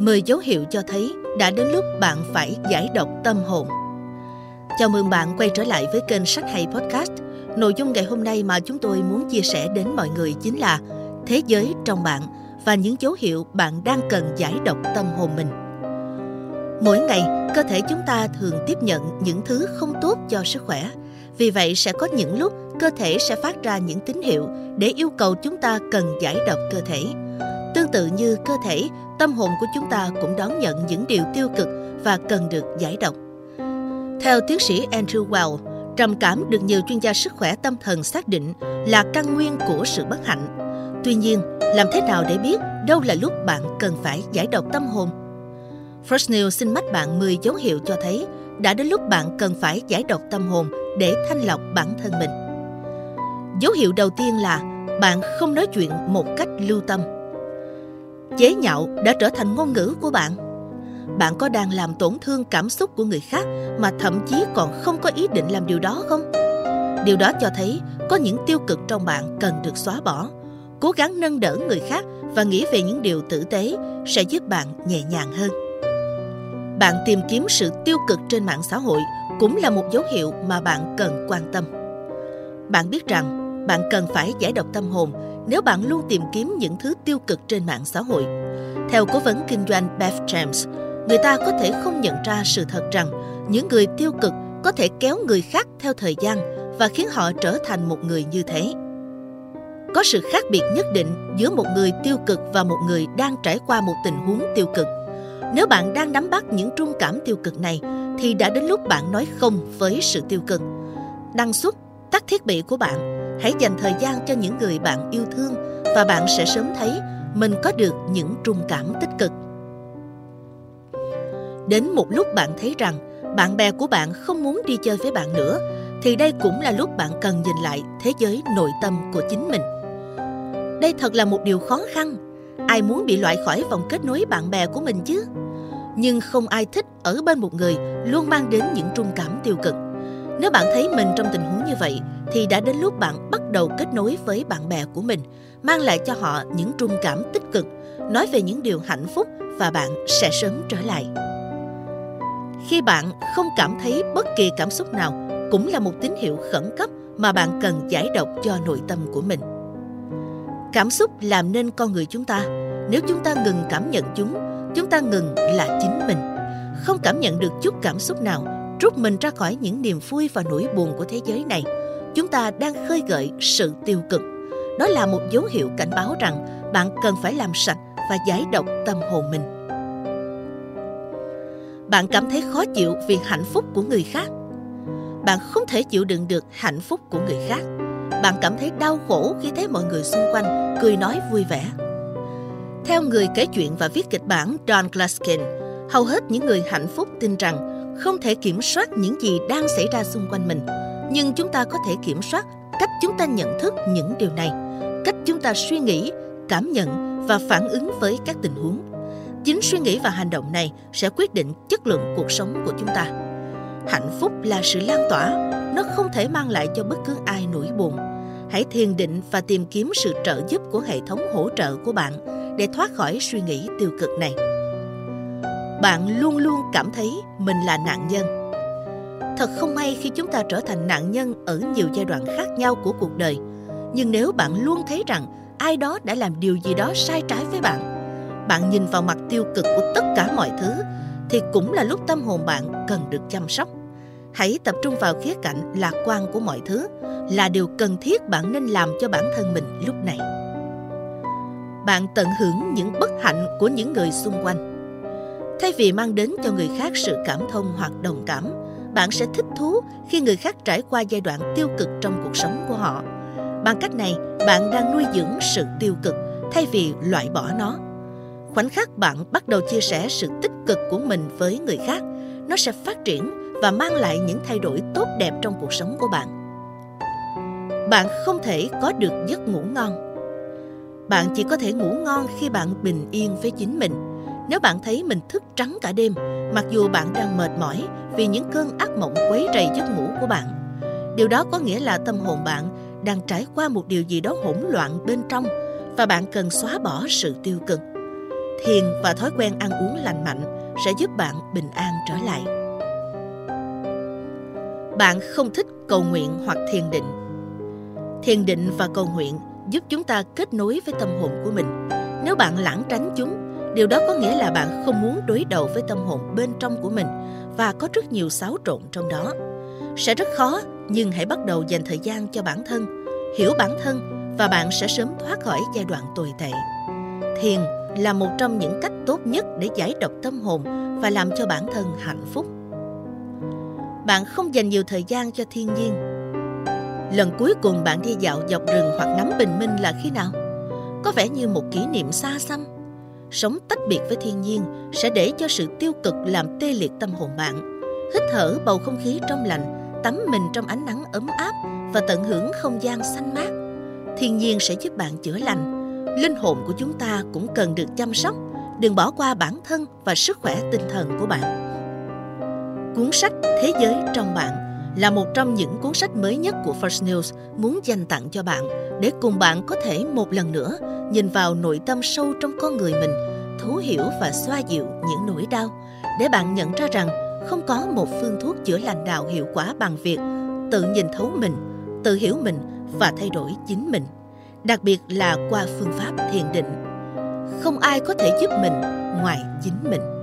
10 dấu hiệu cho thấy đã đến lúc bạn phải giải độc tâm hồn. Chào mừng bạn quay trở lại với kênh Sách Hay Podcast. Nội dung ngày hôm nay mà chúng tôi muốn chia sẻ đến mọi người chính là thế giới trong bạn và những dấu hiệu bạn đang cần giải độc tâm hồn mình. Mỗi ngày, cơ thể chúng ta thường tiếp nhận những thứ không tốt cho sức khỏe. Vì vậy sẽ có những lúc cơ thể sẽ phát ra những tín hiệu để yêu cầu chúng ta cần giải độc cơ thể. Tự như cơ thể, tâm hồn của chúng ta cũng đón nhận những điều tiêu cực và cần được giải độc. Theo tiến sĩ Andrew Well, trầm cảm được nhiều chuyên gia sức khỏe tâm thần xác định là căn nguyên của sự bất hạnh. Tuy nhiên, làm thế nào để biết đâu là lúc bạn cần phải giải độc tâm hồn? First News xin mách bạn 10 dấu hiệu cho thấy đã đến lúc bạn cần phải giải độc tâm hồn để thanh lọc bản thân mình. Dấu hiệu đầu tiên là bạn không nói chuyện một cách lưu tâm. Chế nhạo đã trở thành ngôn ngữ của bạn. Bạn có đang làm tổn thương cảm xúc của người khác mà thậm chí còn không có ý định làm điều đó không? Điều đó cho thấy có những tiêu cực trong bạn cần được xóa bỏ. Cố gắng nâng đỡ người khác và nghĩ về những điều tử tế sẽ giúp bạn nhẹ nhàng hơn. Bạn tìm kiếm sự tiêu cực trên mạng xã hội cũng là một dấu hiệu mà bạn cần quan tâm. Bạn biết rằng bạn cần phải giải độc tâm hồn nếu bạn luôn tìm kiếm những thứ tiêu cực trên mạng xã hội. Theo cố vấn kinh doanh Beth James, người ta có thể không nhận ra sự thật rằng những người tiêu cực có thể kéo người khác theo thời gian và khiến họ trở thành một người như thế. Có sự khác biệt nhất định giữa một người tiêu cực và một người đang trải qua một tình huống tiêu cực. Nếu bạn đang nắm bắt những trung cảm tiêu cực này, thì đã đến lúc bạn nói không với sự tiêu cực. Đăng xuất, tắt thiết bị của bạn hãy dành thời gian cho những người bạn yêu thương và bạn sẽ sớm thấy mình có được những trung cảm tích cực. Đến một lúc bạn thấy rằng bạn bè của bạn không muốn đi chơi với bạn nữa, thì đây cũng là lúc bạn cần nhìn lại thế giới nội tâm của chính mình. Đây thật là một điều khó khăn. Ai muốn bị loại khỏi vòng kết nối bạn bè của mình chứ? Nhưng không ai thích ở bên một người luôn mang đến những trung cảm tiêu cực. Nếu bạn thấy mình trong tình huống như vậy thì đã đến lúc bạn bắt đầu kết nối với bạn bè của mình, mang lại cho họ những trung cảm tích cực, nói về những điều hạnh phúc và bạn sẽ sớm trở lại. Khi bạn không cảm thấy bất kỳ cảm xúc nào cũng là một tín hiệu khẩn cấp mà bạn cần giải độc cho nội tâm của mình. Cảm xúc làm nên con người chúng ta. Nếu chúng ta ngừng cảm nhận chúng, chúng ta ngừng là chính mình. Không cảm nhận được chút cảm xúc nào, rút mình ra khỏi những niềm vui và nỗi buồn của thế giới này – chúng ta đang khơi gợi sự tiêu cực. Đó là một dấu hiệu cảnh báo rằng bạn cần phải làm sạch và giải độc tâm hồn mình. Bạn cảm thấy khó chịu vì hạnh phúc của người khác. Bạn không thể chịu đựng được hạnh phúc của người khác. Bạn cảm thấy đau khổ khi thấy mọi người xung quanh cười nói vui vẻ. Theo người kể chuyện và viết kịch bản Don Glaskin, hầu hết những người hạnh phúc tin rằng không thể kiểm soát những gì đang xảy ra xung quanh mình nhưng chúng ta có thể kiểm soát cách chúng ta nhận thức những điều này, cách chúng ta suy nghĩ, cảm nhận và phản ứng với các tình huống. Chính suy nghĩ và hành động này sẽ quyết định chất lượng cuộc sống của chúng ta. Hạnh phúc là sự lan tỏa, nó không thể mang lại cho bất cứ ai nỗi buồn. Hãy thiền định và tìm kiếm sự trợ giúp của hệ thống hỗ trợ của bạn để thoát khỏi suy nghĩ tiêu cực này. Bạn luôn luôn cảm thấy mình là nạn nhân. Thật không may khi chúng ta trở thành nạn nhân ở nhiều giai đoạn khác nhau của cuộc đời. Nhưng nếu bạn luôn thấy rằng ai đó đã làm điều gì đó sai trái với bạn, bạn nhìn vào mặt tiêu cực của tất cả mọi thứ, thì cũng là lúc tâm hồn bạn cần được chăm sóc. Hãy tập trung vào khía cạnh lạc quan của mọi thứ là điều cần thiết bạn nên làm cho bản thân mình lúc này. Bạn tận hưởng những bất hạnh của những người xung quanh. Thay vì mang đến cho người khác sự cảm thông hoặc đồng cảm, bạn sẽ thích thú khi người khác trải qua giai đoạn tiêu cực trong cuộc sống của họ. Bằng cách này, bạn đang nuôi dưỡng sự tiêu cực thay vì loại bỏ nó. Khoảnh khắc bạn bắt đầu chia sẻ sự tích cực của mình với người khác, nó sẽ phát triển và mang lại những thay đổi tốt đẹp trong cuộc sống của bạn. Bạn không thể có được giấc ngủ ngon. Bạn chỉ có thể ngủ ngon khi bạn bình yên với chính mình nếu bạn thấy mình thức trắng cả đêm mặc dù bạn đang mệt mỏi vì những cơn ác mộng quấy rầy giấc ngủ của bạn. Điều đó có nghĩa là tâm hồn bạn đang trải qua một điều gì đó hỗn loạn bên trong và bạn cần xóa bỏ sự tiêu cực. thiền và thói quen ăn uống lành mạnh sẽ giúp bạn bình an trở lại. Bạn không thích cầu nguyện hoặc thiền định. Thiền định và cầu nguyện giúp chúng ta kết nối với tâm hồn của mình. Nếu bạn lãng tránh chúng, điều đó có nghĩa là bạn không muốn đối đầu với tâm hồn bên trong của mình và có rất nhiều xáo trộn trong đó. Sẽ rất khó, nhưng hãy bắt đầu dành thời gian cho bản thân, hiểu bản thân và bạn sẽ sớm thoát khỏi giai đoạn tồi tệ. Thiền là một trong những cách tốt nhất để giải độc tâm hồn và làm cho bản thân hạnh phúc. Bạn không dành nhiều thời gian cho thiên nhiên. Lần cuối cùng bạn đi dạo dọc rừng hoặc ngắm bình minh là khi nào? Có vẻ như một kỷ niệm xa xăm. Sống tách biệt với thiên nhiên sẽ để cho sự tiêu cực làm tê liệt tâm hồn bạn. Hít thở bầu không khí trong lành, tắm mình trong ánh nắng ấm áp và tận hưởng không gian xanh mát. Thiên nhiên sẽ giúp bạn chữa lành linh hồn của chúng ta cũng cần được chăm sóc đừng bỏ qua bản thân và sức khỏe tinh thần của bạn cuốn sách thế giới trong bạn là một trong những cuốn sách mới nhất của First News muốn dành tặng cho bạn để cùng bạn có thể một lần nữa nhìn vào nội tâm sâu trong con người mình, thấu hiểu và xoa dịu những nỗi đau để bạn nhận ra rằng không có một phương thuốc chữa lành nào hiệu quả bằng việc tự nhìn thấu mình, tự hiểu mình và thay đổi chính mình đặc biệt là qua phương pháp thiền định. Không ai có thể giúp mình ngoài chính mình.